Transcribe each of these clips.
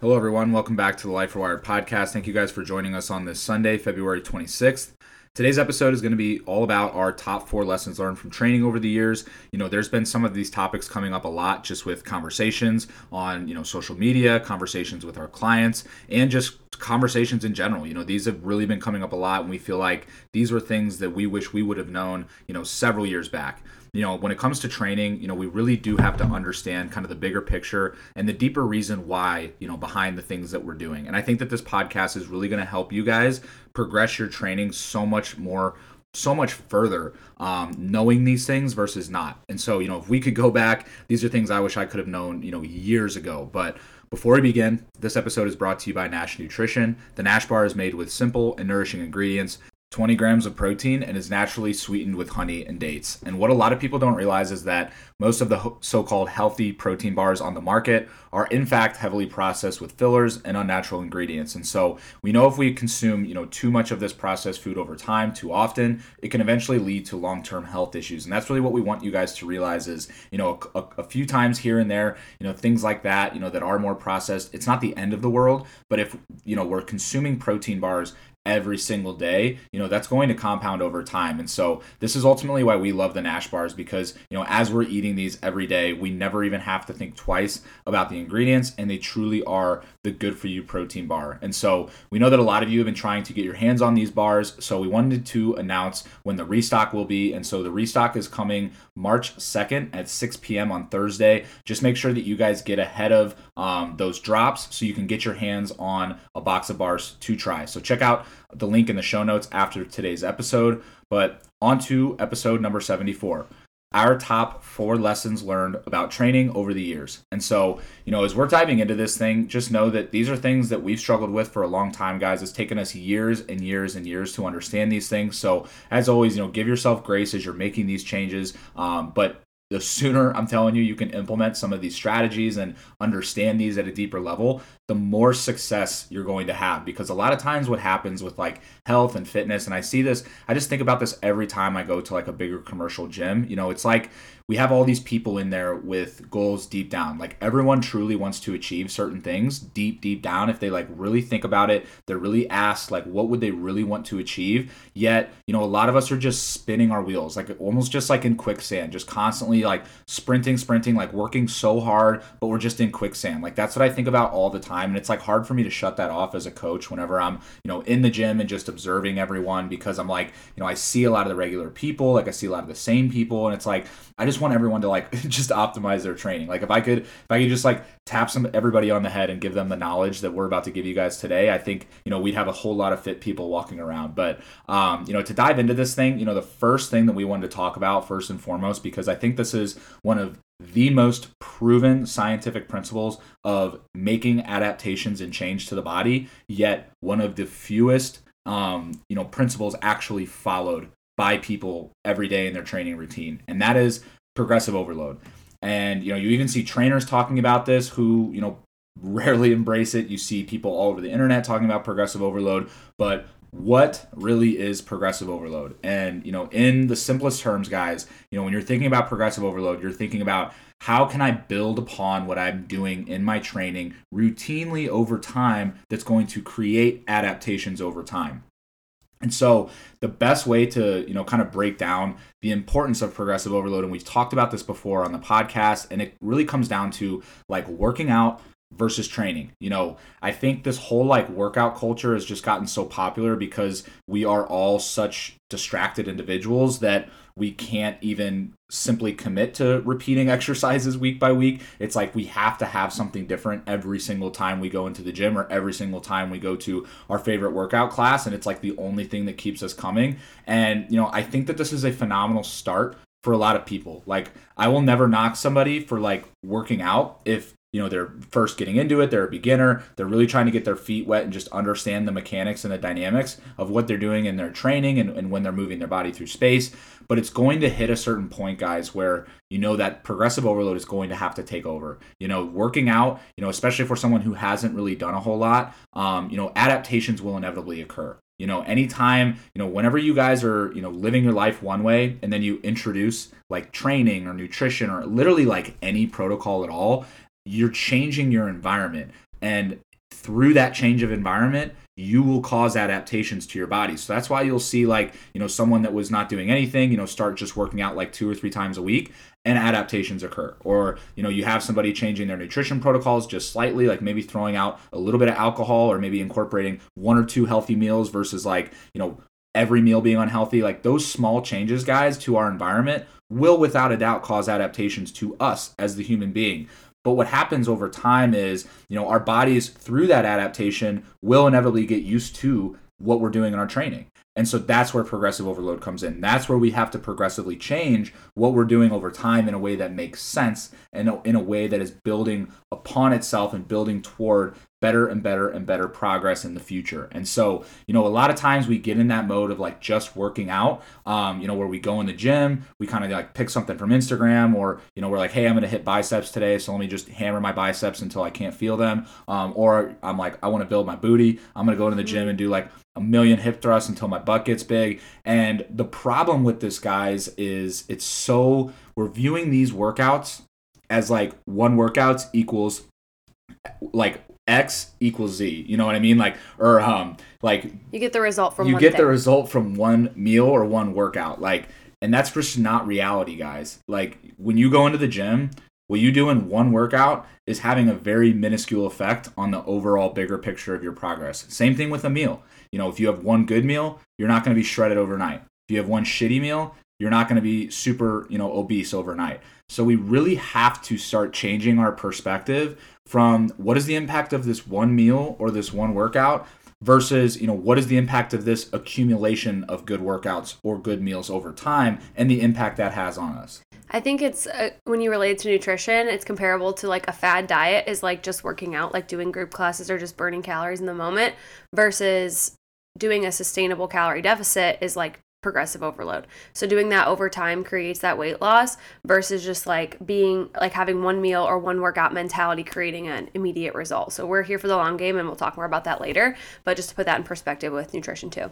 Hello, everyone. Welcome back to the Life Rewired podcast. Thank you guys for joining us on this Sunday, February 26th. Today's episode is going to be all about our top four lessons learned from training over the years. You know, there's been some of these topics coming up a lot just with conversations on, you know, social media, conversations with our clients, and just conversations in general. You know, these have really been coming up a lot, and we feel like these were things that we wish we would have known, you know, several years back you know, when it comes to training, you know, we really do have to understand kind of the bigger picture and the deeper reason why, you know, behind the things that we're doing. And I think that this podcast is really going to help you guys progress your training so much more so much further um, knowing these things versus not. And so, you know, if we could go back, these are things I wish I could have known, you know, years ago. But before we begin, this episode is brought to you by Nash Nutrition. The Nash bar is made with simple and nourishing ingredients 20 grams of protein and is naturally sweetened with honey and dates. And what a lot of people don't realize is that most of the so called healthy protein bars on the market are in fact heavily processed with fillers and unnatural ingredients. And so we know if we consume, you know, too much of this processed food over time too often, it can eventually lead to long-term health issues. And that's really what we want you guys to realize is, you know, a, a few times here and there, you know, things like that, you know, that are more processed, it's not the end of the world, but if, you know, we're consuming protein bars every single day, you know, that's going to compound over time. And so this is ultimately why we love the Nash bars because, you know, as we're eating these every day, we never even have to think twice about the ingredients and they truly are the good for you protein bar. And so we know that a lot of you have been trying to get your hands on these bars. So we wanted to announce when the restock will be. And so the restock is coming March 2nd at 6 p.m. on Thursday. Just make sure that you guys get ahead of um, those drops so you can get your hands on a box of bars to try. So check out the link in the show notes after today's episode. But on to episode number 74 our top four lessons learned about training over the years. And so, you know, as we're diving into this thing, just know that these are things that we've struggled with for a long time, guys. It's taken us years and years and years to understand these things. So, as always, you know, give yourself grace as you're making these changes. Um, but the sooner I'm telling you you can implement some of these strategies and understand these at a deeper level, the more success you're going to have. Because a lot of times, what happens with like health and fitness, and I see this, I just think about this every time I go to like a bigger commercial gym. You know, it's like we have all these people in there with goals deep down. Like everyone truly wants to achieve certain things deep, deep down. If they like really think about it, they're really asked, like, what would they really want to achieve? Yet, you know, a lot of us are just spinning our wheels, like almost just like in quicksand, just constantly like sprinting, sprinting, like working so hard, but we're just in quicksand. Like that's what I think about all the time. And it's like hard for me to shut that off as a coach whenever I'm, you know, in the gym and just observing everyone because I'm like, you know, I see a lot of the regular people, like I see a lot of the same people. And it's like, I just want everyone to like just optimize their training. Like if I could if I could just like tap some everybody on the head and give them the knowledge that we're about to give you guys today, I think, you know, we'd have a whole lot of fit people walking around. But um, you know, to dive into this thing, you know, the first thing that we wanted to talk about first and foremost because I think this is one of the most proven scientific principles of making adaptations and change to the body, yet one of the fewest um, you know principles actually followed by people every day in their training routine, and that is progressive overload. And you know, you even see trainers talking about this who you know rarely embrace it. You see people all over the internet talking about progressive overload, but what really is progressive overload? And you know, in the simplest terms, guys, you know, when you're thinking about progressive overload, you're thinking about how can I build upon what I'm doing in my training routinely over time that's going to create adaptations over time. And so the best way to, you know, kind of break down the importance of progressive overload and we've talked about this before on the podcast and it really comes down to like working out versus training. You know, I think this whole like workout culture has just gotten so popular because we are all such distracted individuals that we can't even simply commit to repeating exercises week by week. It's like we have to have something different every single time we go into the gym or every single time we go to our favorite workout class. And it's like the only thing that keeps us coming. And, you know, I think that this is a phenomenal start for a lot of people. Like, I will never knock somebody for like working out if you know they're first getting into it they're a beginner they're really trying to get their feet wet and just understand the mechanics and the dynamics of what they're doing in their training and, and when they're moving their body through space. But it's going to hit a certain point guys where you know that progressive overload is going to have to take over. You know working out you know especially for someone who hasn't really done a whole lot um, you know adaptations will inevitably occur. You know anytime you know whenever you guys are you know living your life one way and then you introduce like training or nutrition or literally like any protocol at all you're changing your environment and through that change of environment, you will cause adaptations to your body. So that's why you'll see like, you know, someone that was not doing anything, you know, start just working out like two or three times a week and adaptations occur. Or, you know, you have somebody changing their nutrition protocols just slightly, like maybe throwing out a little bit of alcohol or maybe incorporating one or two healthy meals versus like, you know, every meal being unhealthy. Like those small changes, guys, to our environment will without a doubt cause adaptations to us as the human being. But what happens over time is, you know, our bodies through that adaptation will inevitably get used to what we're doing in our training. And so that's where progressive overload comes in. That's where we have to progressively change what we're doing over time in a way that makes sense and in a way that is building upon itself and building toward better and better and better progress in the future. And so, you know, a lot of times we get in that mode of like just working out, um, you know, where we go in the gym, we kind of like pick something from Instagram or, you know, we're like, hey, I'm going to hit biceps today. So let me just hammer my biceps until I can't feel them. Um, or I'm like, I want to build my booty. I'm going to go to the gym and do like a million hip thrusts until my butt gets big. And the problem with this, guys, is it's so, we're viewing these workouts as like one workouts equals like X equals Z. You know what I mean? Like, or um, like you get the result from you get thing. the result from one meal or one workout. Like, and that's just not reality, guys. Like when you go into the gym, what you do in one workout is having a very minuscule effect on the overall bigger picture of your progress. Same thing with a meal. You know, if you have one good meal, you're not going to be shredded overnight. If you have one shitty meal, you're not going to be super, you know, obese overnight. So we really have to start changing our perspective from what is the impact of this one meal or this one workout versus, you know, what is the impact of this accumulation of good workouts or good meals over time and the impact that has on us. I think it's uh, when you relate to nutrition, it's comparable to like a fad diet is like just working out, like doing group classes or just burning calories in the moment versus doing a sustainable calorie deficit is like progressive overload. So doing that over time creates that weight loss versus just like being like having one meal or one workout mentality creating an immediate result. So we're here for the long game and we'll talk more about that later, but just to put that in perspective with nutrition too.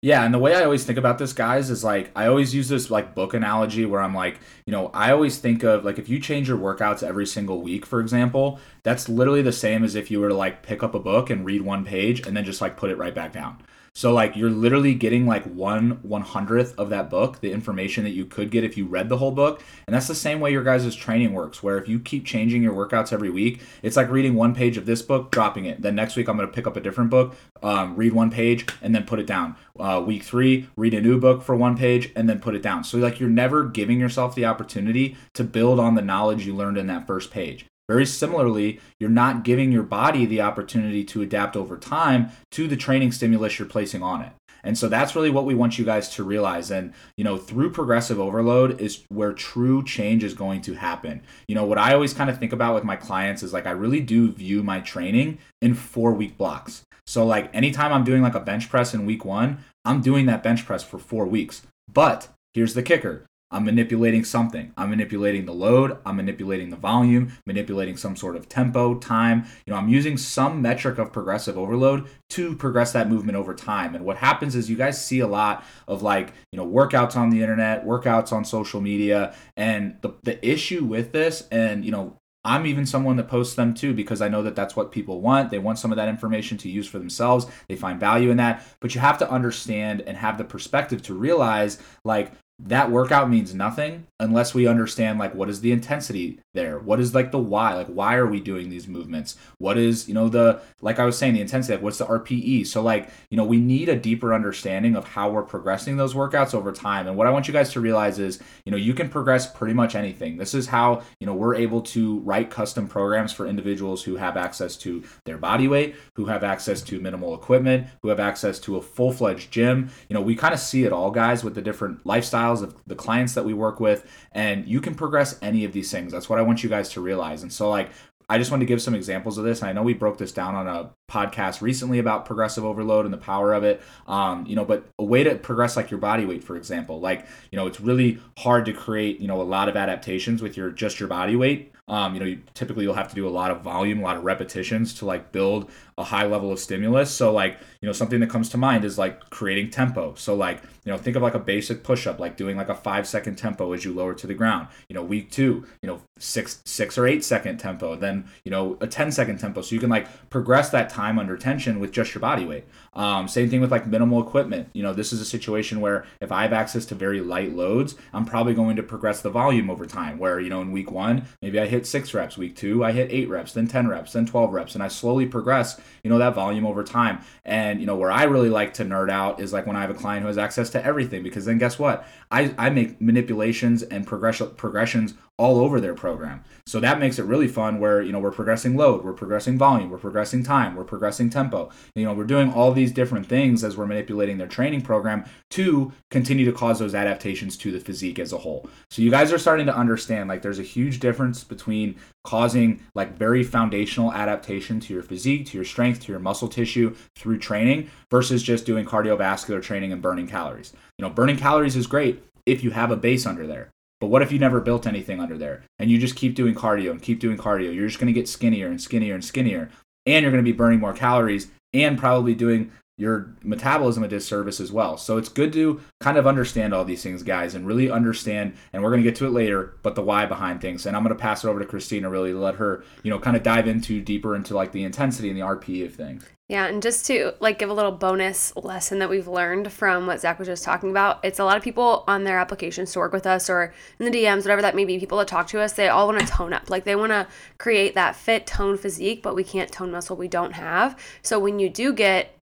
Yeah, and the way I always think about this, guys, is like I always use this like book analogy where I'm like, you know, I always think of like if you change your workouts every single week, for example, that's literally the same as if you were to like pick up a book and read one page and then just like put it right back down. So like you're literally getting like one one hundredth of that book, the information that you could get if you read the whole book. And that's the same way your guys' training works, where if you keep changing your workouts every week, it's like reading one page of this book, dropping it. Then next week I'm gonna pick up a different book, um, read one page, and then put it down. Uh, week three, read a new book for one page, and then put it down. So like you're never giving yourself the opportunity to build on the knowledge you learned in that first page. Very similarly, you're not giving your body the opportunity to adapt over time to the training stimulus you're placing on it. And so that's really what we want you guys to realize. And, you know, through progressive overload is where true change is going to happen. You know, what I always kind of think about with my clients is like, I really do view my training in four week blocks. So, like, anytime I'm doing like a bench press in week one, I'm doing that bench press for four weeks. But here's the kicker I'm manipulating something. I'm manipulating the load, I'm manipulating the volume, manipulating some sort of tempo, time. You know, I'm using some metric of progressive overload to progress that movement over time. And what happens is you guys see a lot of like, you know, workouts on the internet, workouts on social media, and the the issue with this and, you know, I'm even someone that posts them too because I know that that's what people want. They want some of that information to use for themselves. They find value in that. But you have to understand and have the perspective to realize like that workout means nothing unless we understand like what is the intensity there? What is like the why? Like why are we doing these movements? What is you know the like i was saying the intensity like what's the rpe so like you know we need a deeper understanding of how we're progressing those workouts over time. And what i want you guys to realize is you know you can progress pretty much anything. This is how you know we're able to write custom programs for individuals who have access to their body weight who have access to minimal equipment who have access to a full-fledged gym. You know we kind of see it all guys with the different lifestyles of the clients that we work with and you can progress any of these things that's what i want you guys to realize and so like I just wanted to give some examples of this. And I know we broke this down on a podcast recently about progressive overload and the power of it. Um, you know, but a way to progress like your body weight, for example, like you know, it's really hard to create you know a lot of adaptations with your just your body weight. Um, you know, you, typically you'll have to do a lot of volume, a lot of repetitions to like build a high level of stimulus. So like, you know, something that comes to mind is like creating tempo. So like, you know, think of like a basic push up, like doing like a five second tempo as you lower to the ground. You know, week two, you know, six six or eight second tempo, then you know a 10 second tempo. So you can like progress that time under tension with just your body weight. Um, same thing with like minimal equipment. You know, this is a situation where if I have access to very light loads, I'm probably going to progress the volume over time. Where you know in week one, maybe I hit six reps. Week two, I hit eight reps, then 10 reps, then 12 reps, and I slowly progress. You know that volume over time. And you know where I really like to nerd out is like when I have a client who has access to everything because then guess what? I, I make manipulations and progression progressions all over their program. So that makes it really fun where, you know, we're progressing load, we're progressing volume, we're progressing time, we're progressing tempo. You know, we're doing all these different things as we're manipulating their training program to continue to cause those adaptations to the physique as a whole. So you guys are starting to understand like there's a huge difference between causing like very foundational adaptation to your physique, to your strength, to your muscle tissue through training versus just doing cardiovascular training and burning calories. You know, burning calories is great if you have a base under there. But what if you never built anything under there and you just keep doing cardio and keep doing cardio? You're just going to get skinnier and skinnier and skinnier, and you're going to be burning more calories and probably doing your metabolism a disservice as well. So it's good to kind of understand all these things, guys, and really understand. And we're going to get to it later, but the why behind things. And I'm going to pass it over to Christina really to let her, you know, kind of dive into deeper into like the intensity and the RPE of things. Yeah, and just to like give a little bonus lesson that we've learned from what Zach was just talking about, it's a lot of people on their applications to work with us or in the DMs, whatever that may be, people that talk to us, they all want to tone up. Like they want to create that fit tone physique, but we can't tone muscle we don't have. So when you do get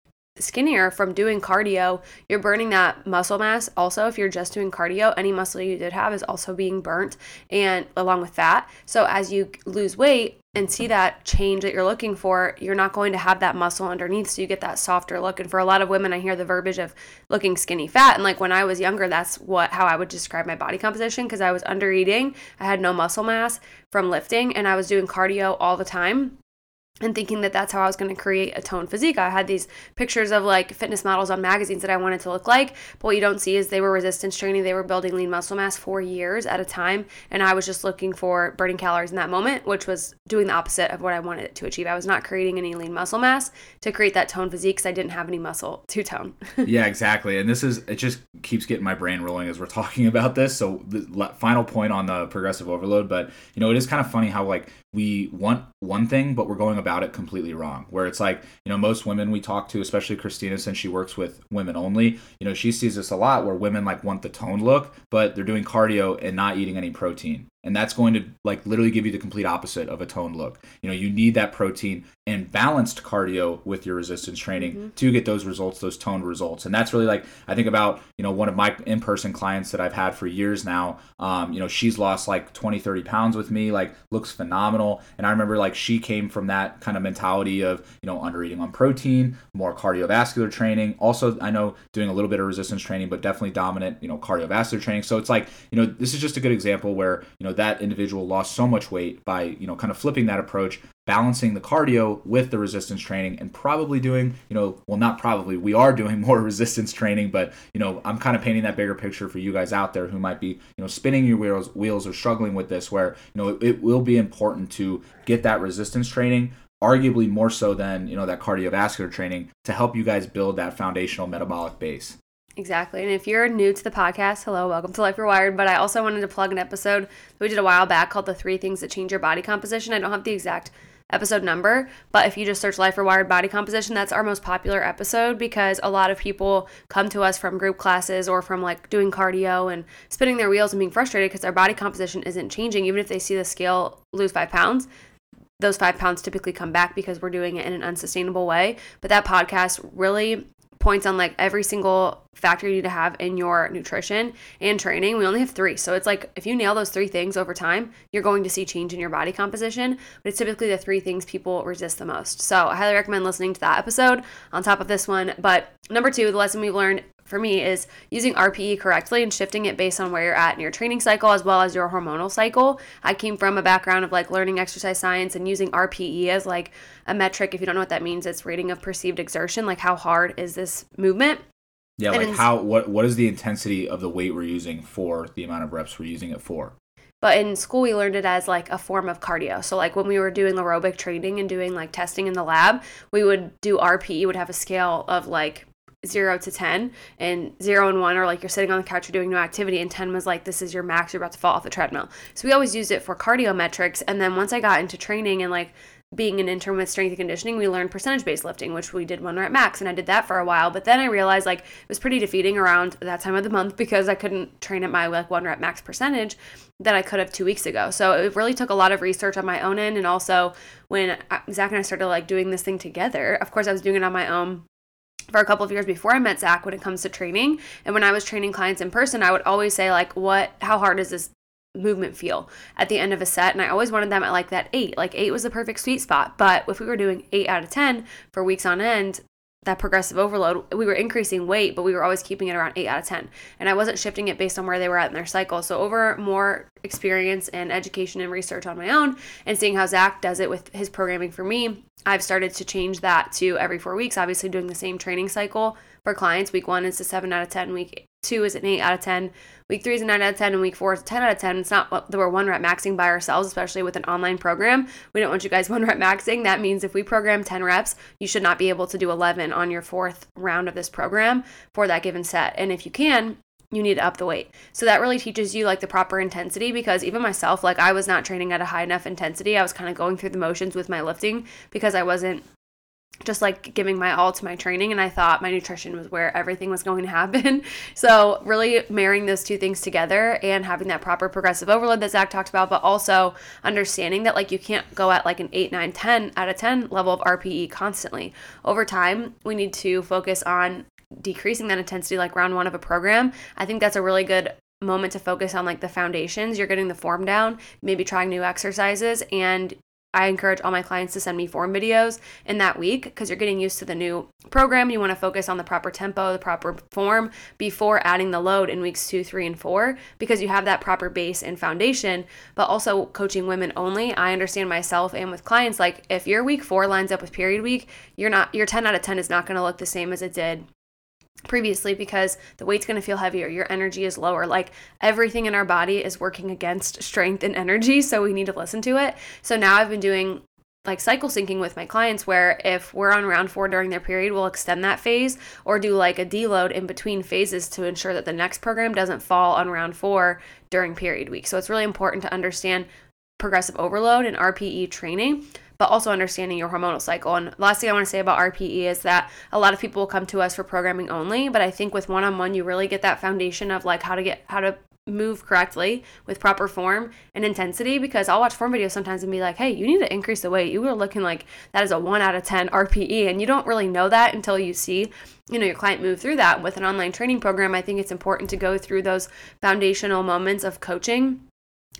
skinnier from doing cardio, you're burning that muscle mass. Also, if you're just doing cardio, any muscle you did have is also being burnt and along with fat. So as you lose weight and see that change that you're looking for, you're not going to have that muscle underneath so you get that softer look. And for a lot of women, I hear the verbiage of looking skinny fat and like when I was younger, that's what how I would describe my body composition because I was under eating. I had no muscle mass from lifting and I was doing cardio all the time and thinking that that's how I was going to create a toned physique. I had these pictures of like fitness models on magazines that I wanted to look like, but what you don't see is they were resistance training, they were building lean muscle mass for years at a time, and I was just looking for burning calories in that moment, which was doing the opposite of what I wanted to achieve. I was not creating any lean muscle mass to create that toned physique because I didn't have any muscle to tone. yeah, exactly. And this is it just keeps getting my brain rolling as we're talking about this. So the final point on the progressive overload, but you know, it is kind of funny how like we want one thing, but we're going about it completely wrong. Where it's like, you know, most women we talk to, especially Christina, since she works with women only, you know, she sees this a lot where women like want the toned look, but they're doing cardio and not eating any protein and that's going to like literally give you the complete opposite of a toned look. You know you need that protein and balanced cardio with your resistance training mm-hmm. to get those results those toned results. And that's really like i think about you know one of my in-person clients that i've had for years now um, you know she's lost like 20 30 pounds with me like looks phenomenal. And i remember like she came from that kind of mentality of you know under eating on protein more cardiovascular training. Also i know doing a little bit of resistance training but definitely dominant you know cardiovascular training. So it's like you know this is just a good example where you know know that individual lost so much weight by you know kind of flipping that approach balancing the cardio with the resistance training and probably doing you know well not probably we are doing more resistance training but you know i'm kind of painting that bigger picture for you guys out there who might be you know spinning your wheels wheels or struggling with this where you know it, it will be important to get that resistance training arguably more so than you know that cardiovascular training to help you guys build that foundational metabolic base Exactly. And if you're new to the podcast, hello, welcome to Life Rewired. But I also wanted to plug an episode that we did a while back called The Three Things That Change Your Body Composition. I don't have the exact episode number, but if you just search Life Rewired Body Composition, that's our most popular episode because a lot of people come to us from group classes or from like doing cardio and spinning their wheels and being frustrated because their body composition isn't changing. Even if they see the scale lose five pounds, those five pounds typically come back because we're doing it in an unsustainable way. But that podcast really points on like every single factor you need to have in your nutrition and training. We only have three. So it's like if you nail those three things over time, you're going to see change in your body composition. But it's typically the three things people resist the most. So I highly recommend listening to that episode on top of this one. But number two, the lesson we've learned for me is using RPE correctly and shifting it based on where you're at in your training cycle as well as your hormonal cycle. I came from a background of like learning exercise science and using RPE as like a metric. If you don't know what that means, it's rating of perceived exertion, like how hard is this movement. Yeah, and like how what what is the intensity of the weight we're using for the amount of reps we're using it for? but in school we learned it as like a form of cardio. So like when we were doing aerobic training and doing like testing in the lab, we would do RPE would have a scale of like zero to 10 and zero and one are like you're sitting on the couch you're doing no activity and 10 was like this is your max you're about to fall off the treadmill so we always used it for cardio metrics and then once i got into training and like being an intern with strength and conditioning, we learned percentage based lifting, which we did one rep max, and I did that for a while. But then I realized like it was pretty defeating around that time of the month because I couldn't train at my like one rep max percentage that I could have two weeks ago. So it really took a lot of research on my own end, and also when uh, Zach and I started like doing this thing together. Of course, I was doing it on my own for a couple of years before I met Zach when it comes to training. And when I was training clients in person, I would always say, like, what, how hard is this movement feel at the end of a set? And I always wanted them at like that 8 like 8 was the perfect sweet spot. But if we were doing 8 out of 10 for weeks on end that progressive overload we were increasing weight but we were always keeping it around 8 out of 10 and I wasn't shifting it based on where they were at in their cycle. So over more experience and education and research on my own and seeing how Zach does it with his programming for me I've started to change that to every 4 weeks obviously doing the same training cycle for clients week 1 is a 7 out of 10 week two is an eight out of 10. Week three is a nine out of 10, and week four is a 10 out of 10. It's not that we're one rep maxing by ourselves, especially with an online program. We don't want you guys one rep maxing. That means if we program 10 reps, you should not be able to do 11 on your fourth round of this program for that given set. And if you can, you need to up the weight. So that really teaches you like the proper intensity because even myself, like I was not training at a high enough intensity. I was kind of going through the motions with my lifting because I wasn't just like giving my all to my training and I thought my nutrition was where everything was going to happen. So really marrying those two things together and having that proper progressive overload that Zach talked about, but also understanding that like you can't go at like an 8, 9, 10 out of 10 level of RPE constantly. Over time, we need to focus on decreasing that intensity like round one of a program. I think that's a really good moment to focus on like the foundations. You're getting the form down, maybe trying new exercises, and I encourage all my clients to send me form videos in that week because you're getting used to the new program. You want to focus on the proper tempo, the proper form before adding the load in weeks two, three, and four because you have that proper base and foundation. But also, coaching women only, I understand myself and with clients like if your week four lines up with period week, you're not, your 10 out of 10 is not going to look the same as it did previously because the weight's going to feel heavier your energy is lower like everything in our body is working against strength and energy so we need to listen to it. So now i've been doing like cycle syncing with my clients where if we're on round four during their period we'll extend that phase or do like a deload in between phases to ensure that the next program doesn't fall on round four during period week. So it's really important to understand progressive overload and rpe training but also understanding your hormonal cycle. And last thing I want to say about RPE is that a lot of people will come to us for programming only, but I think with one on one, you really get that foundation of like how to get, how to move correctly with proper form and intensity because I'll watch form videos sometimes and be like, hey, you need to increase the weight. You are looking like that is a one out of 10 RPE. And you don't really know that until you see, you know, your client move through that. With an online training program, I think it's important to go through those foundational moments of coaching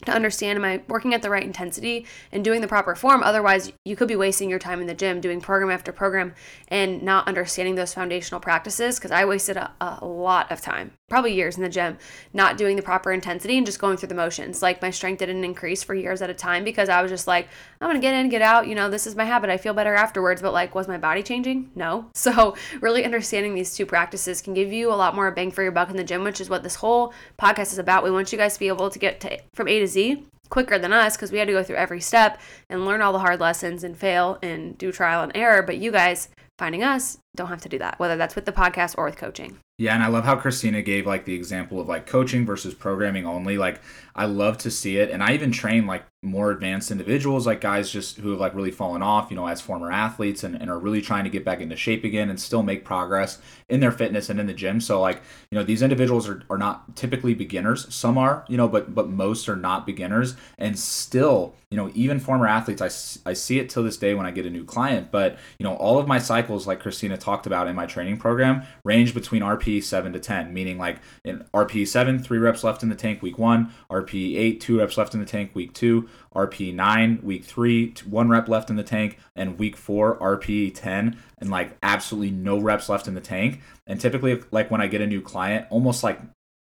to understand am I working at the right intensity and doing the proper form? Otherwise, you could be wasting your time in the gym doing program after program and not understanding those foundational practices. Because I wasted a, a, lot of time, probably years in the gym, not doing the proper intensity and just going through the motions. Like my strength didn't increase for years at a time because I was just like, I'm gonna get in, get out. You know, this is my habit. I feel better afterwards. But like, was my body changing? No. So, really understanding these two practices can give you a lot more bang for your buck in the gym, which is what this whole podcast is about. We want you guys to be able to get to, from A to Z quicker than us because we had to go through every step and learn all the hard lessons and fail and do trial and error. But you guys finding us don't have to do that, whether that's with the podcast or with coaching. Yeah, and I love how Christina gave like the example of like coaching versus programming only. Like I love to see it. And I even train like more advanced individuals, like guys just who have like really fallen off, you know, as former athletes and, and are really trying to get back into shape again and still make progress in their fitness and in the gym. So like, you know, these individuals are, are not typically beginners. Some are, you know, but but most are not beginners. And still, you know, even former athletes, I, I see it till this day when I get a new client. But, you know, all of my cycles, like Christina talked about in my training program, range between RP 7 to 10, meaning like in RP 7, three reps left in the tank week one, RP 8, two reps left in the tank week two, RP 9, week three, one rep left in the tank, and week four, RP 10, and like absolutely no reps left in the tank. And typically, like when I get a new client, almost like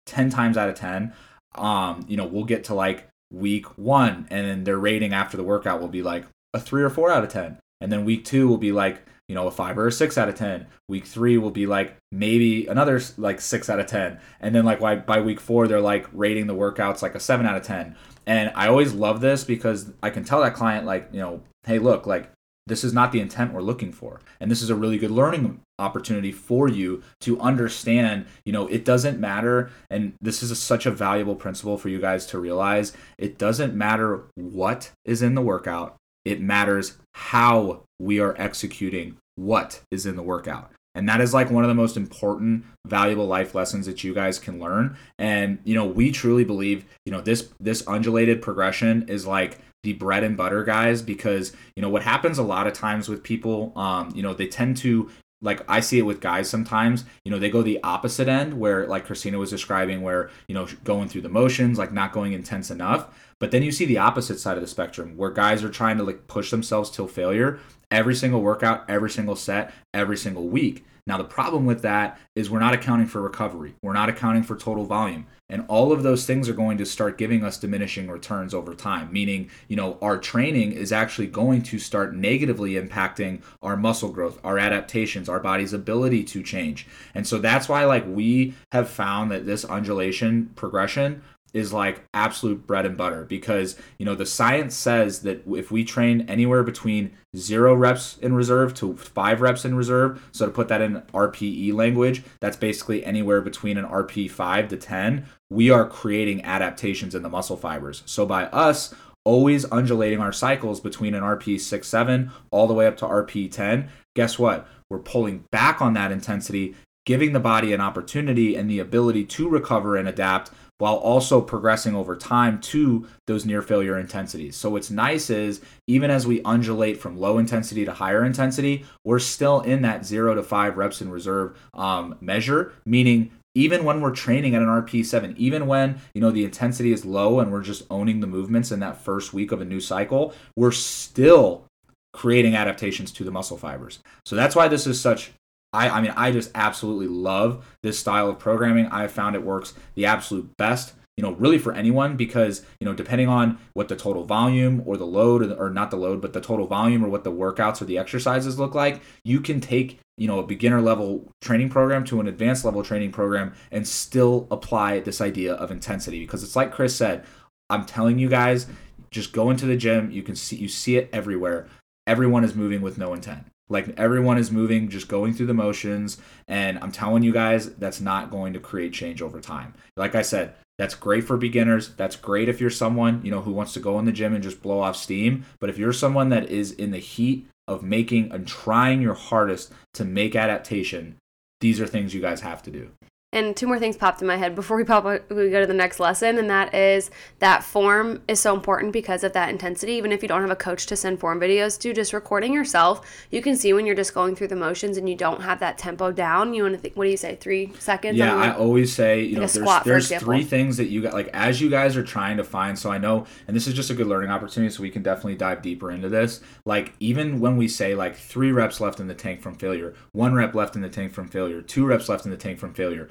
10 times out of 10, um, you know, we'll get to like week one, and then their rating after the workout will be like a three or four out of 10. And then week two will be like, you know, a five or a six out of 10. Week three will be like maybe another like six out of 10. And then like by, by week four, they're like rating the workouts like a seven out of 10 And I always love this because I can tell that client, like, you know, hey, look, like, this is not the intent we're looking for. And this is a really good learning opportunity for you to understand, you know, it doesn't matter. And this is a, such a valuable principle for you guys to realize. It doesn't matter what is in the workout, it matters how we are executing what is in the workout. And that is like one of the most important, valuable life lessons that you guys can learn. And you know, we truly believe, you know, this this undulated progression is like the bread and butter guys because you know what happens a lot of times with people um you know they tend to like I see it with guys sometimes, you know, they go the opposite end where like Christina was describing where, you know, going through the motions, like not going intense enough. But then you see the opposite side of the spectrum where guys are trying to like push themselves till failure every single workout, every single set, every single week. Now, the problem with that is we're not accounting for recovery. We're not accounting for total volume. And all of those things are going to start giving us diminishing returns over time, meaning, you know, our training is actually going to start negatively impacting our muscle growth, our adaptations, our body's ability to change. And so that's why, like, we have found that this undulation progression is like absolute bread and butter because you know the science says that if we train anywhere between zero reps in reserve to five reps in reserve so to put that in rpe language that's basically anywhere between an rp 5 to 10 we are creating adaptations in the muscle fibers. So by us always undulating our cycles between an rp 6 7 all the way up to rp 10 guess what? We're pulling back on that intensity giving the body an opportunity and the ability to recover and adapt while also progressing over time to those near failure intensities. So what's nice is even as we undulate from low intensity to higher intensity, we're still in that zero to five reps in reserve um, measure, meaning even when we're training at an RP7, even when you know the intensity is low and we're just owning the movements in that first week of a new cycle, we're still creating adaptations to the muscle fibers. So that's why this is such I, I mean, I just absolutely love this style of programming. I found it works the absolute best, you know, really for anyone because, you know, depending on what the total volume or the load, or not the load, but the total volume or what the workouts or the exercises look like, you can take, you know, a beginner level training program to an advanced level training program and still apply this idea of intensity because it's like Chris said, I'm telling you guys, just go into the gym, you can see you see it everywhere. Everyone is moving with no intent. Like everyone is moving, just going through the motions. And I'm telling you guys, that's not going to create change over time. Like I said, that's great for beginners. That's great if you're someone, you know, who wants to go in the gym and just blow off steam. But if you're someone that is in the heat of making and trying your hardest to make adaptation, these are things you guys have to do. And two more things popped in my head before we pop we go to the next lesson, and that is that form is so important because of that intensity. Even if you don't have a coach to send form videos to, just recording yourself, you can see when you're just going through the motions and you don't have that tempo down. You want to think, what do you say, three seconds? Yeah, I always say, you know, there's, there's three things that you got, like as you guys are trying to find. So I know, and this is just a good learning opportunity, so we can definitely dive deeper into this. Like even when we say like three reps left in the tank from failure, one rep left in the tank from failure, two reps left in the tank from failure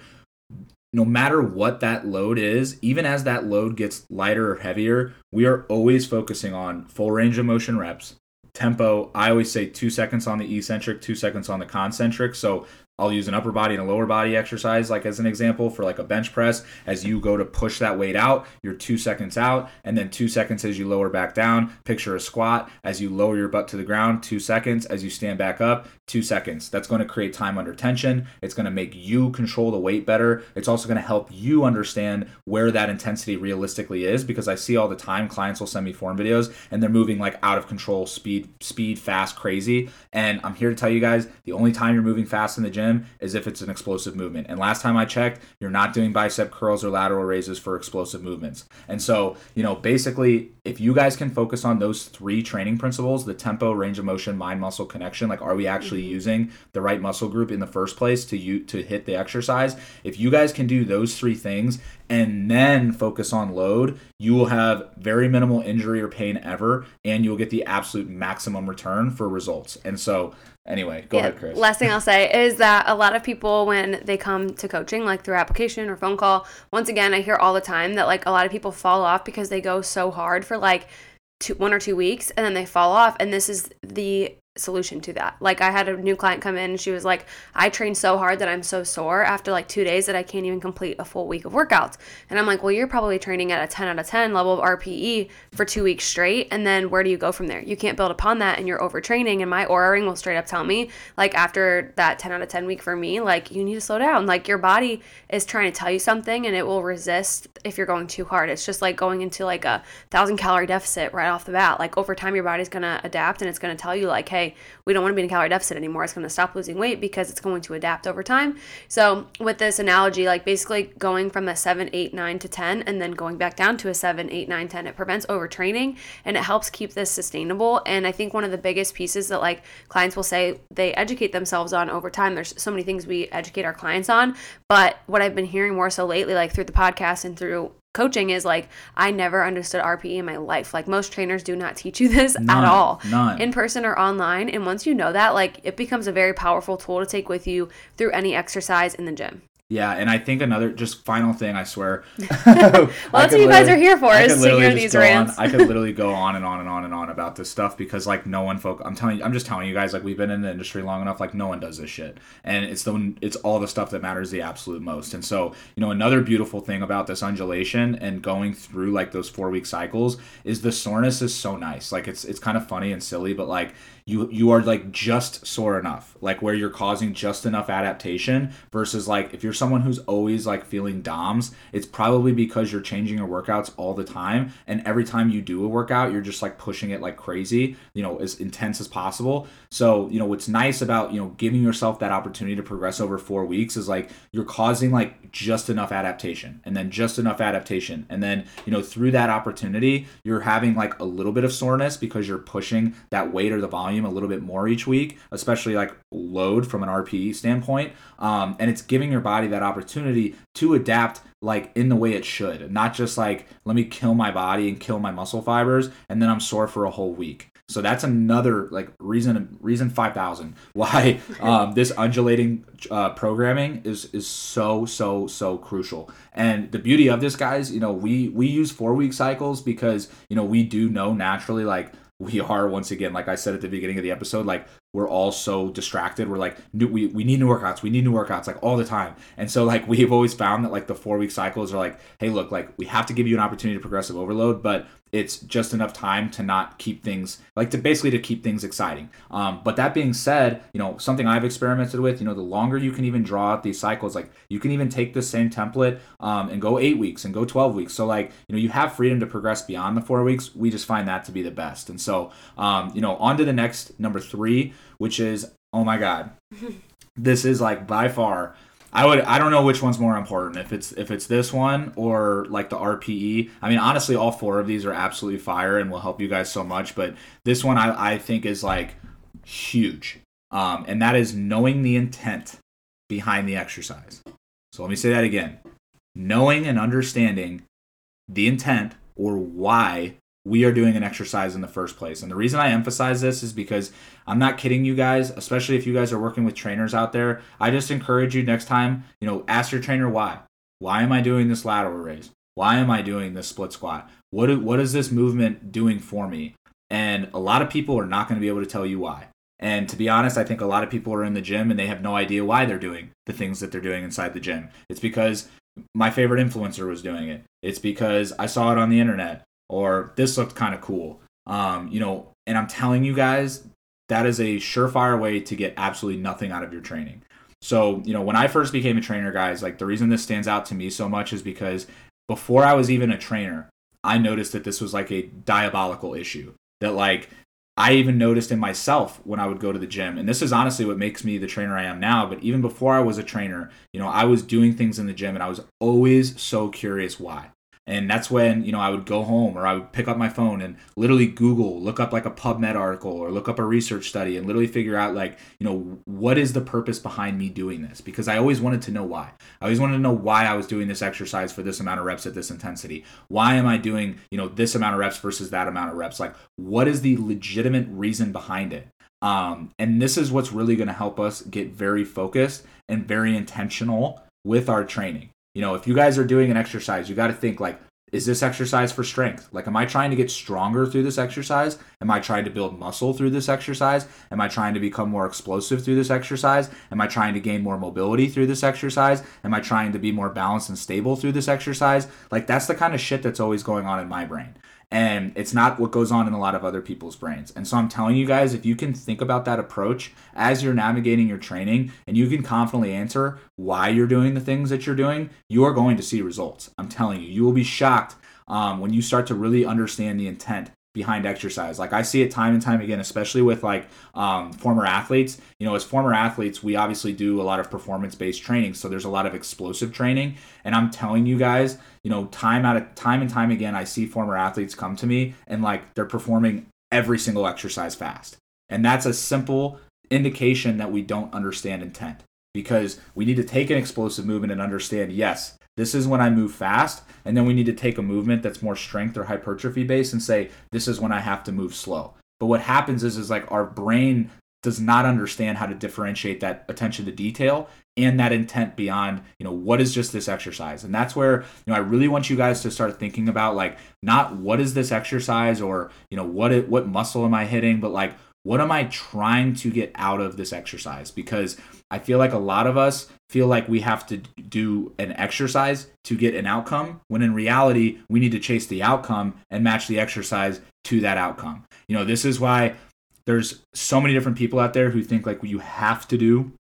no matter what that load is, even as that load gets lighter or heavier, we are always focusing on full range of motion reps, tempo. I always say two seconds on the eccentric, two seconds on the concentric. So I'll use an upper body and a lower body exercise, like as an example for like a bench press. As you go to push that weight out, you're two seconds out, and then two seconds as you lower back down. Picture a squat as you lower your butt to the ground, two seconds. As you stand back up, two seconds. That's going to create time under tension. It's going to make you control the weight better. It's also going to help you understand where that intensity realistically is because I see all the time clients will send me form videos and they're moving like out of control, speed, speed, fast, crazy. And I'm here to tell you guys the only time you're moving fast in the gym gym is if it's an explosive movement. And last time I checked, you're not doing bicep curls or lateral raises for explosive movements. And so, you know, basically, if you guys can focus on those three training principles the tempo, range of motion, mind muscle connection like, are we actually mm-hmm. using the right muscle group in the first place to, you, to hit the exercise? If you guys can do those three things and then focus on load, you will have very minimal injury or pain ever, and you'll get the absolute maximum return for results. And so, anyway, go yeah, ahead, Chris. Last thing I'll say is that a lot of people, when they come to coaching, like through application or phone call, once again, I hear all the time that like a lot of people fall off because they go so hard for like two, one or two weeks and then they fall off. And this is the solution to that. Like I had a new client come in and she was like, I trained so hard that I'm so sore after like two days that I can't even complete a full week of workouts. And I'm like, well, you're probably training at a 10 out of 10 level of RPE for two weeks straight. And then where do you go from there? You can't build upon that and you're overtraining. And my Oura ring will straight up tell me, like after that 10 out of 10 week for me, like you need to slow down. Like your body is trying to tell you something and it will resist if you're going too hard. It's just like going into like a thousand calorie deficit right off the bat. Like over time, your body's going to adapt and it's going to tell you like, hey, we don't want to be in a calorie deficit anymore. It's going to stop losing weight because it's going to adapt over time. So, with this analogy, like basically going from a 7, 8, 9 to 10 and then going back down to a 7, 8, 9, 10, it prevents overtraining and it helps keep this sustainable. And I think one of the biggest pieces that like clients will say they educate themselves on over time, there's so many things we educate our clients on. But what I've been hearing more so lately, like through the podcast and through coaching is like I never understood RPE in my life. Like most trainers do not teach you this none, at all. None. In person or online. And once you know that, like it becomes a very powerful tool to take with you through any exercise in the gym. Yeah, and I think another just final thing, I swear. well, that's what you guys are here for, is to hear these rants. On, I could literally go on and on and on and on about this stuff because like no one folk I'm telling you I'm just telling you guys like we've been in the industry long enough, like no one does this shit. And it's the it's all the stuff that matters the absolute most. And so, you know, another beautiful thing about this undulation and going through like those four week cycles is the soreness is so nice. Like it's it's kind of funny and silly, but like you you are like just sore enough like where you're causing just enough adaptation versus like if you're someone who's always like feeling doms it's probably because you're changing your workouts all the time and every time you do a workout you're just like pushing it like crazy you know as intense as possible so you know what's nice about you know giving yourself that opportunity to progress over four weeks is like you're causing like just enough adaptation and then just enough adaptation and then you know through that opportunity you're having like a little bit of soreness because you're pushing that weight or the volume a little bit more each week, especially like load from an RPE standpoint. Um, and it's giving your body that opportunity to adapt like in the way it should, not just like let me kill my body and kill my muscle fibers and then I'm sore for a whole week. So that's another like reason reason five thousand why um, this undulating uh, programming is is so so so crucial. And the beauty of this, guys, you know, we we use four week cycles because you know we do know naturally like we are once again like i said at the beginning of the episode like we're all so distracted. We're like new, we, we need new workouts. We need new workouts like all the time. And so like we've always found that like the four week cycles are like hey look like we have to give you an opportunity to progressive overload but it's just enough time to not keep things like to basically to keep things exciting. Um, but that being said you know something i've experimented with you know the longer you can even draw out these cycles like you can even take the same template um, and go eight weeks and go 12 weeks. So like you know you have freedom to progress beyond the four weeks. We just find that to be the best. And so um, you know on to the next number three which is oh my god. This is like by far I would I don't know which one's more important if it's if it's this one or like the RPE. I mean honestly all four of these are absolutely fire and will help you guys so much, but this one I, I think is like huge. Um, and that is knowing the intent behind the exercise. So let me say that again. Knowing and understanding the intent or why we are doing an exercise in the first place. And the reason I emphasize this is because I'm not kidding you guys, especially if you guys are working with trainers out there. I just encourage you next time, you know, ask your trainer why. Why am I doing this lateral raise? Why am I doing this split squat? What what is this movement doing for me? And a lot of people are not going to be able to tell you why. And to be honest, I think a lot of people are in the gym and they have no idea why they're doing the things that they're doing inside the gym. It's because my favorite influencer was doing it. It's because I saw it on the internet or this looked kind of cool. Um, you know, and I'm telling you guys, that is a surefire way to get absolutely nothing out of your training. So, you know, when I first became a trainer, guys, like the reason this stands out to me so much is because before I was even a trainer, I noticed that this was like a diabolical issue. That like I even noticed in myself when I would go to the gym. And this is honestly what makes me the trainer I am now. But even before I was a trainer, you know, I was doing things in the gym and I was always so curious why. And that's when, you know, I would go home or I would pick up my phone and literally Google, look up like a PubMed article or look up a research study and literally figure out like, you know, what is the purpose behind me doing this? Because I always wanted to know why. I always wanted to know why I was doing this exercise for this amount of reps at this intensity. Why am I doing, you know, this amount of reps versus that amount of reps? Like, what is the legitimate reason behind it? Um, and this is what's really going to help us get very focused and very intentional with our training. You know, if you guys are doing an exercise, you got to think like, is this exercise for strength? Like, am I trying to get stronger through this exercise? Am I trying to build muscle through this exercise? Am I trying to become more explosive through this exercise? Am I trying to gain more mobility through this exercise? Am I trying to be more balanced and stable through this exercise? Like, that's the kind of shit that's always going on in my brain and it's not what goes on in a lot of other people's brains. And so I'm telling you guys, if you can think about that approach as you're navigating your training and you can confidently answer why you're doing the things that you're doing, you are going to see results. I'm telling you, you will be shocked um, when you start to really understand the intent behind exercise. Like I see it time and time again, especially with like um, former athletes. You know, as former athletes, we obviously do a lot of performance based training, so there's a lot of explosive training. And I'm telling you guys, you know, time out of time and time again, I see former athletes come to me and like they're performing every single exercise fast, and that's a simple indication that we don't understand intent because we need to take an explosive movement and understand yes this is when I move fast. And then we need to take a movement that's more strength or hypertrophy based and say, this is when I have to move slow. But what happens is, is like our brain does not understand how to differentiate that attention to detail and that intent beyond you know what is just this exercise and that's where you know i really want you guys to start thinking about like not what is this exercise or you know what it, what muscle am i hitting but like what am I trying to get out of this exercise? Because I feel like a lot of us feel like we have to do an exercise to get an outcome, when in reality, we need to chase the outcome and match the exercise to that outcome. You know, this is why there's so many different people out there who think like you have to do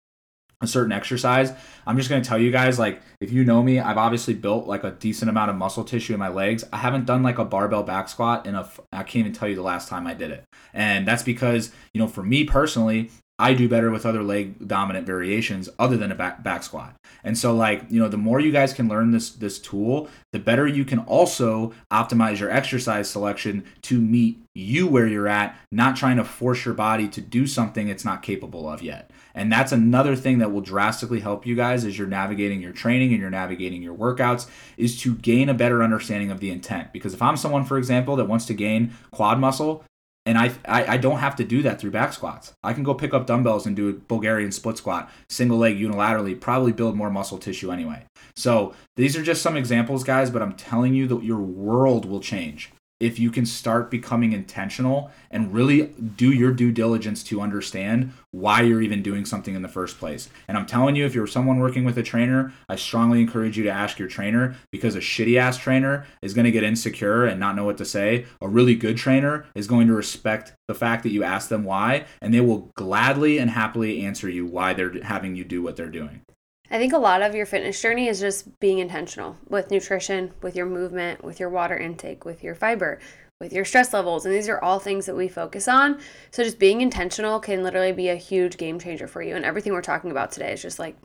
a certain exercise. I'm just going to tell you guys like if you know me, I've obviously built like a decent amount of muscle tissue in my legs. I haven't done like a barbell back squat in a I can't even tell you the last time I did it. And that's because, you know, for me personally, I do better with other leg dominant variations other than a back, back squat. And so like, you know, the more you guys can learn this this tool, the better you can also optimize your exercise selection to meet you where you're at, not trying to force your body to do something it's not capable of yet. And that's another thing that will drastically help you guys as you're navigating your training and you're navigating your workouts is to gain a better understanding of the intent. Because if I'm someone, for example, that wants to gain quad muscle, and I, I, I don't have to do that through back squats. I can go pick up dumbbells and do a Bulgarian split squat, single leg unilaterally, probably build more muscle tissue anyway. So these are just some examples, guys, but I'm telling you that your world will change if you can start becoming intentional and really do your due diligence to understand why you're even doing something in the first place. And I'm telling you, if you're someone working with a trainer, I strongly encourage you to ask your trainer because a shitty ass trainer is going to get insecure and not know what to say. A really good trainer is going to respect the fact that you ask them why, and they will gladly and happily answer you why they're having you do what they're doing. I think a lot of your fitness journey is just being intentional with nutrition, with your movement, with your water intake, with your fiber, with your stress levels. And these are all things that we focus on. So just being intentional can literally be a huge game changer for you. And everything we're talking about today is just like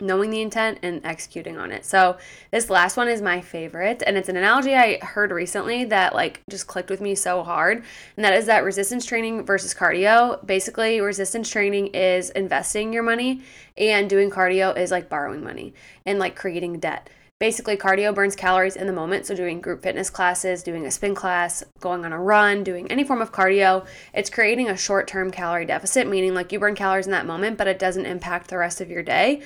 knowing the intent and executing on it. So this last one is my favorite and it's an analogy I heard recently that like just clicked with me so hard and that is that resistance training versus cardio. Basically, resistance training is investing your money and doing cardio is like borrowing money and like creating debt. Basically, cardio burns calories in the moment. So, doing group fitness classes, doing a spin class, going on a run, doing any form of cardio, it's creating a short term calorie deficit, meaning like you burn calories in that moment, but it doesn't impact the rest of your day.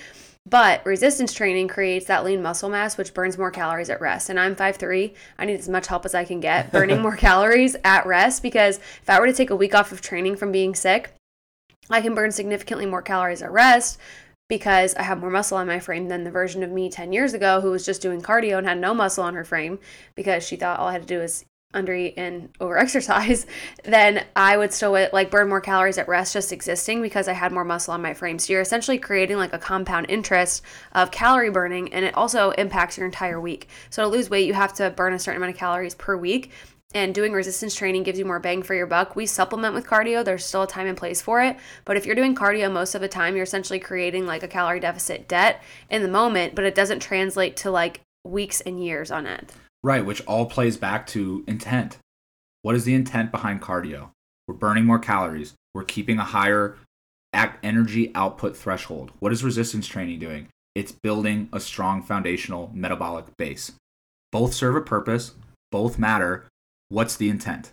But resistance training creates that lean muscle mass, which burns more calories at rest. And I'm 5'3. I need as much help as I can get burning more calories at rest because if I were to take a week off of training from being sick, I can burn significantly more calories at rest because I have more muscle on my frame than the version of me 10 years ago who was just doing cardio and had no muscle on her frame because she thought all I had to do was undereat and overexercise, then I would still uh, like burn more calories at rest just existing because I had more muscle on my frame. So you're essentially creating like a compound interest of calorie burning and it also impacts your entire week. So to lose weight, you have to burn a certain amount of calories per week. And doing resistance training gives you more bang for your buck. We supplement with cardio. There's still a time and place for it. But if you're doing cardio most of the time, you're essentially creating like a calorie deficit debt in the moment, but it doesn't translate to like weeks and years on end. Right, which all plays back to intent. What is the intent behind cardio? We're burning more calories. We're keeping a higher energy output threshold. What is resistance training doing? It's building a strong foundational metabolic base. Both serve a purpose, both matter. What's the intent?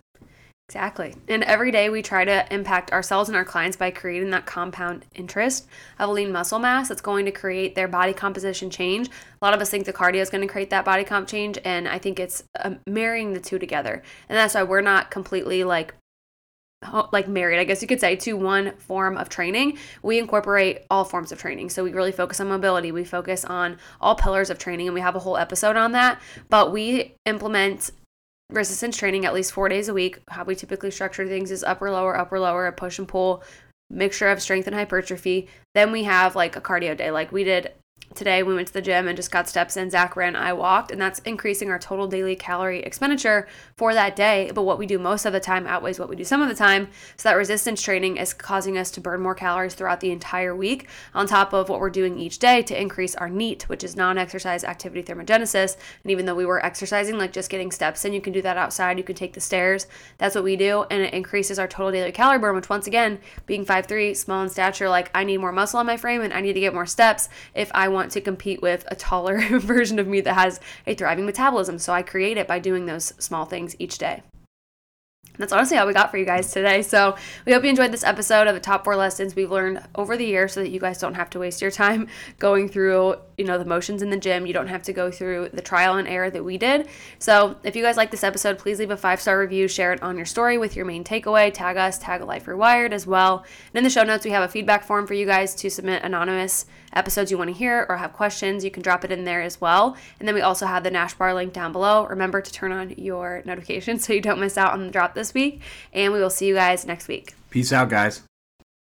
Exactly. And every day we try to impact ourselves and our clients by creating that compound interest of lean muscle mass that's going to create their body composition change. A lot of us think the cardio is going to create that body comp change, and I think it's uh, marrying the two together. And that's why we're not completely like like married, I guess you could say, to one form of training. We incorporate all forms of training. So we really focus on mobility. We focus on all pillars of training, and we have a whole episode on that. But we implement resistance training at least four days a week. How we typically structure things is upper, lower, upper, lower, a push and pull, mixture of strength and hypertrophy. Then we have like a cardio day. Like we did today we went to the gym and just got steps in. Zach ran, I walked, and that's increasing our total daily calorie expenditure for that day. But what we do most of the time outweighs what we do some of the time. So that resistance training is causing us to burn more calories throughout the entire week, on top of what we're doing each day to increase our NEAT, which is non exercise activity thermogenesis. And even though we were exercising, like just getting steps in, you can do that outside, you can take the stairs. That's what we do. And it increases our total daily calorie burn, which once again, being 5'3, small in stature, like I need more muscle on my frame and I need to get more steps if I want want to compete with a taller version of me that has a thriving metabolism. So I create it by doing those small things each day that's honestly all we got for you guys today. So we hope you enjoyed this episode of the top four lessons we've learned over the year so that you guys don't have to waste your time going through, you know, the motions in the gym. You don't have to go through the trial and error that we did. So if you guys like this episode, please leave a five-star review, share it on your story with your main takeaway, tag us, tag Life Rewired as well. And in the show notes, we have a feedback form for you guys to submit anonymous episodes you want to hear or have questions. You can drop it in there as well. And then we also have the Nash bar link down below. Remember to turn on your notifications so you don't miss out on the drop this week. And we will see you guys next week. Peace out, guys.